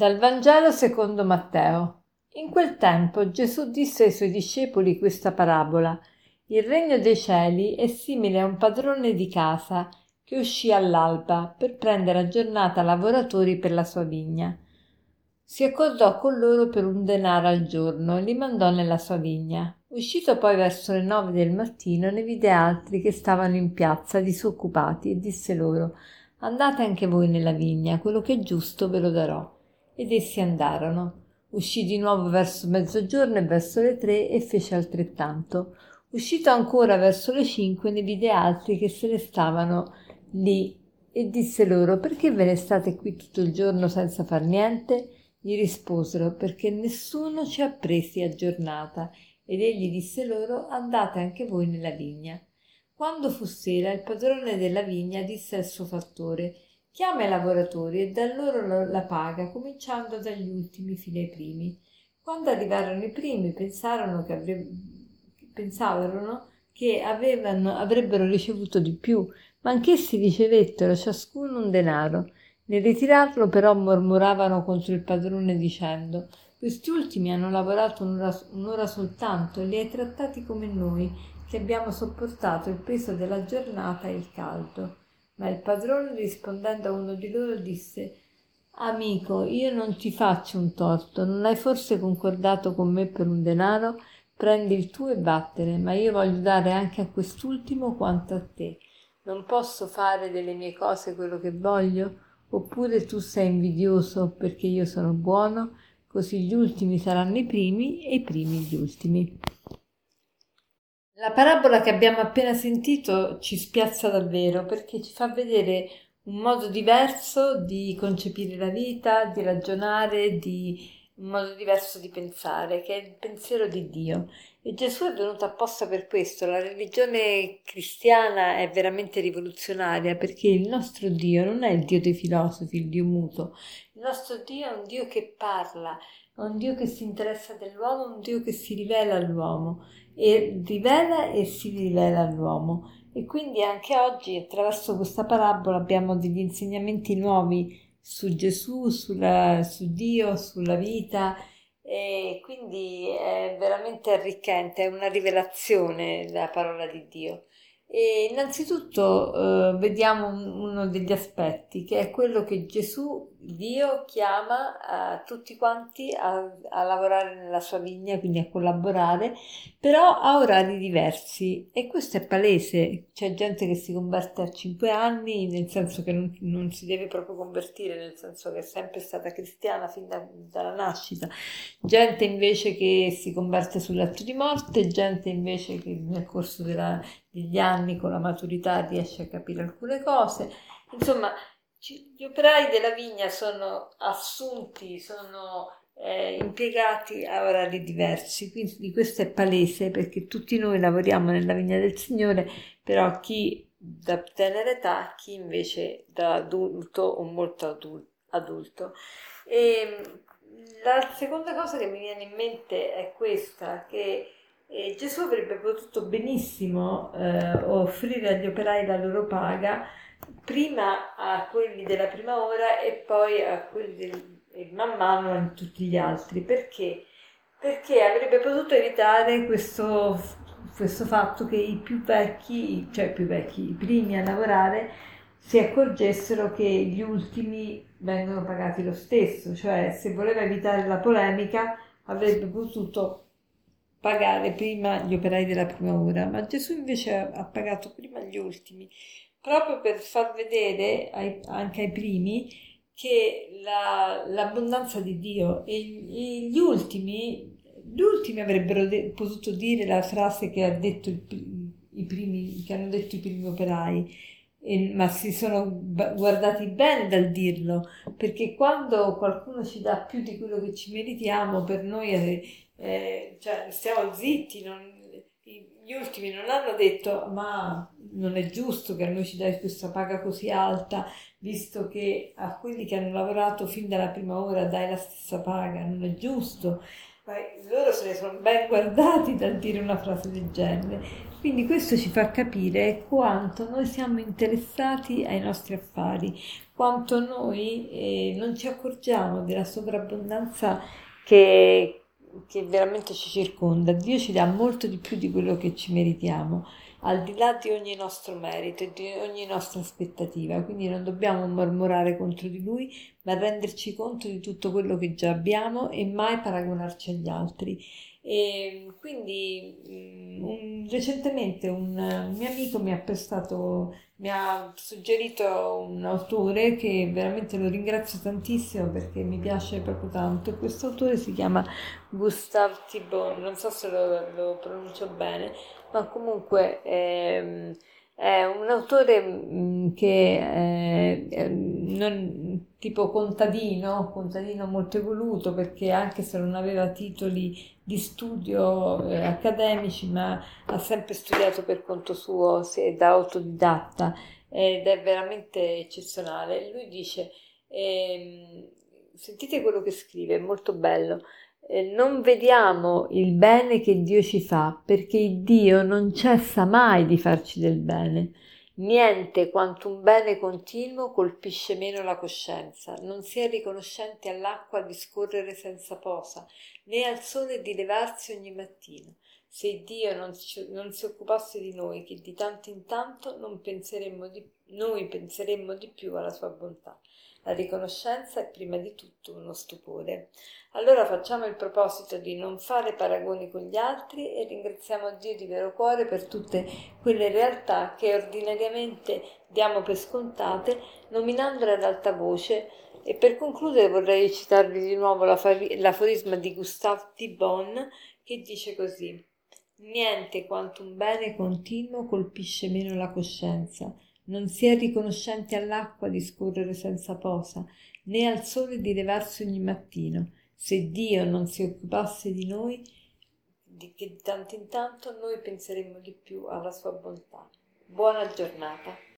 Dal Vangelo secondo Matteo. In quel tempo Gesù disse ai suoi discepoli questa parabola. Il regno dei cieli è simile a un padrone di casa che uscì all'alba per prendere a giornata lavoratori per la sua vigna. Si accordò con loro per un denaro al giorno e li mandò nella sua vigna. Uscito poi verso le nove del mattino ne vide altri che stavano in piazza disoccupati e disse loro Andate anche voi nella vigna, quello che è giusto ve lo darò ed essi andarono. Uscì di nuovo verso mezzogiorno e verso le tre e fece altrettanto. Uscito ancora verso le cinque ne vide altri che se ne stavano lì e disse loro perché ve ne state qui tutto il giorno senza far niente? Gli risposero perché nessuno ci ha presi a giornata ed egli disse loro andate anche voi nella vigna. Quando fu sera il padrone della vigna disse al suo fattore chiama i lavoratori e dà loro la paga cominciando dagli ultimi fino ai primi. Quando arrivarono i primi pensarono che, avre... pensavano che avevano, avrebbero ricevuto di più ma anch'essi ricevettero ciascuno un denaro. Nel ritirarlo però mormoravano contro il padrone dicendo questi ultimi hanno lavorato un'ora, un'ora soltanto e li hai trattati come noi che abbiamo sopportato il peso della giornata e il caldo ma il padrone rispondendo a uno di loro disse Amico, io non ti faccio un torto, non hai forse concordato con me per un denaro? Prendi il tuo e vattene, ma io voglio dare anche a quest'ultimo quanto a te. Non posso fare delle mie cose quello che voglio? Oppure tu sei invidioso perché io sono buono? Così gli ultimi saranno i primi e i primi gli ultimi. La parabola che abbiamo appena sentito ci spiazza davvero perché ci fa vedere un modo diverso di concepire la vita, di ragionare, di un modo diverso di pensare, che è il pensiero di Dio. E Gesù è venuto apposta per questo. La religione cristiana è veramente rivoluzionaria perché il nostro Dio non è il Dio dei filosofi, il Dio muto. Il nostro Dio è un Dio che parla, è un Dio che si interessa dell'uomo, un Dio che si rivela all'uomo e rivela e si rivela all'uomo. E quindi anche oggi attraverso questa parabola abbiamo degli insegnamenti nuovi su Gesù, sulla, su Dio, sulla vita e quindi è veramente arricchente, è una rivelazione la parola di Dio. E innanzitutto eh, vediamo uno degli aspetti che è quello che Gesù Dio chiama a tutti quanti a, a, lavorare nella sua vigna, quindi a collaborare, però a orari diversi e questo è palese. C'è gente che si converte a 5 anni, nel senso che non, non si deve proprio convertire, nel senso che è sempre stata cristiana fin da, dalla nascita, gente invece che si converte sul letto di morte, gente invece che nel corso della, degli anni con la maturità riesce a capire alcune cose. Insomma, gli operai della vigna sono assunti, sono eh, impiegati a orari diversi, quindi questo è palese perché tutti noi lavoriamo nella vigna del Signore, però chi da tenera età, chi invece da adulto o molto adulto. E la seconda cosa che mi viene in mente è questa, che eh, Gesù avrebbe potuto benissimo eh, offrire agli operai la loro paga prima a quelli della prima ora e poi a quelli del, e man mano a tutti gli altri. Perché? Perché avrebbe potuto evitare questo, questo fatto che i più vecchi, cioè i più vecchi, i primi a lavorare, si accorgessero che gli ultimi vengono pagati lo stesso, cioè se voleva evitare la polemica avrebbe potuto pagare prima gli operai della prima ora, ma Gesù invece ha pagato prima gli ultimi proprio per far vedere ai, anche ai primi che la, l'abbondanza di Dio e, e gli ultimi, gli ultimi avrebbero de- potuto dire la frase che, ha detto il, i primi, che hanno detto i primi operai, e, ma si sono guardati bene dal dirlo, perché quando qualcuno ci dà più di quello che ci meritiamo, per noi eh, cioè, stiamo zitti, non, gli ultimi non hanno detto ma non è giusto che a noi ci dai questa paga così alta, visto che a quelli che hanno lavorato fin dalla prima ora dai la stessa paga, non è giusto. Ma loro se ne sono ben guardati dal dire una frase del genere. Quindi questo ci fa capire quanto noi siamo interessati ai nostri affari, quanto noi eh, non ci accorgiamo della sovrabbondanza che, che veramente ci circonda. Dio ci dà molto di più di quello che ci meritiamo, al di là di ogni nostro merito e di ogni nostra aspettativa. Quindi non dobbiamo mormorare contro di Lui, ma renderci conto di tutto quello che già abbiamo e mai paragonarci agli altri. E quindi mm, un, recentemente un, mio amico mi ha prestato, mi ha suggerito un autore che veramente lo ringrazio tantissimo perché mi piace proprio tanto. Questo autore si chiama Gustave Thibon, non so se lo, lo pronuncio bene, ma comunque... Ehm, è un autore mm, che è non, tipo contadino, contadino molto evoluto perché anche se non aveva titoli di studio eh, accademici, ma ha sempre studiato per conto suo da autodidatta ed è veramente eccezionale. Lui dice, ehm, sentite quello che scrive, è molto bello. Non vediamo il bene che Dio ci fa, perché Dio non cessa mai di farci del bene. Niente quanto un bene continuo colpisce meno la coscienza. Non si è riconoscenti all'acqua di scorrere senza posa, né al sole di levarsi ogni mattino. Se Dio non, ci, non si occupasse di noi, che di tanto in tanto penseremmo di, noi penseremmo di più alla sua bontà. La riconoscenza è prima di tutto uno stupore. Allora facciamo il proposito di non fare paragoni con gli altri e ringraziamo Dio di vero cuore per tutte quelle realtà che ordinariamente diamo per scontate, nominandole ad alta voce. E per concludere vorrei citarvi di nuovo l'aforisma di Gustave Thibon che dice così: Niente quanto un bene continuo colpisce meno la coscienza non si è riconoscenti all'acqua di scorrere senza posa, né al sole di levarsi ogni mattino. Se Dio non si occupasse di noi, di che di tanto in tanto noi penseremmo di più alla sua bontà. Buona giornata.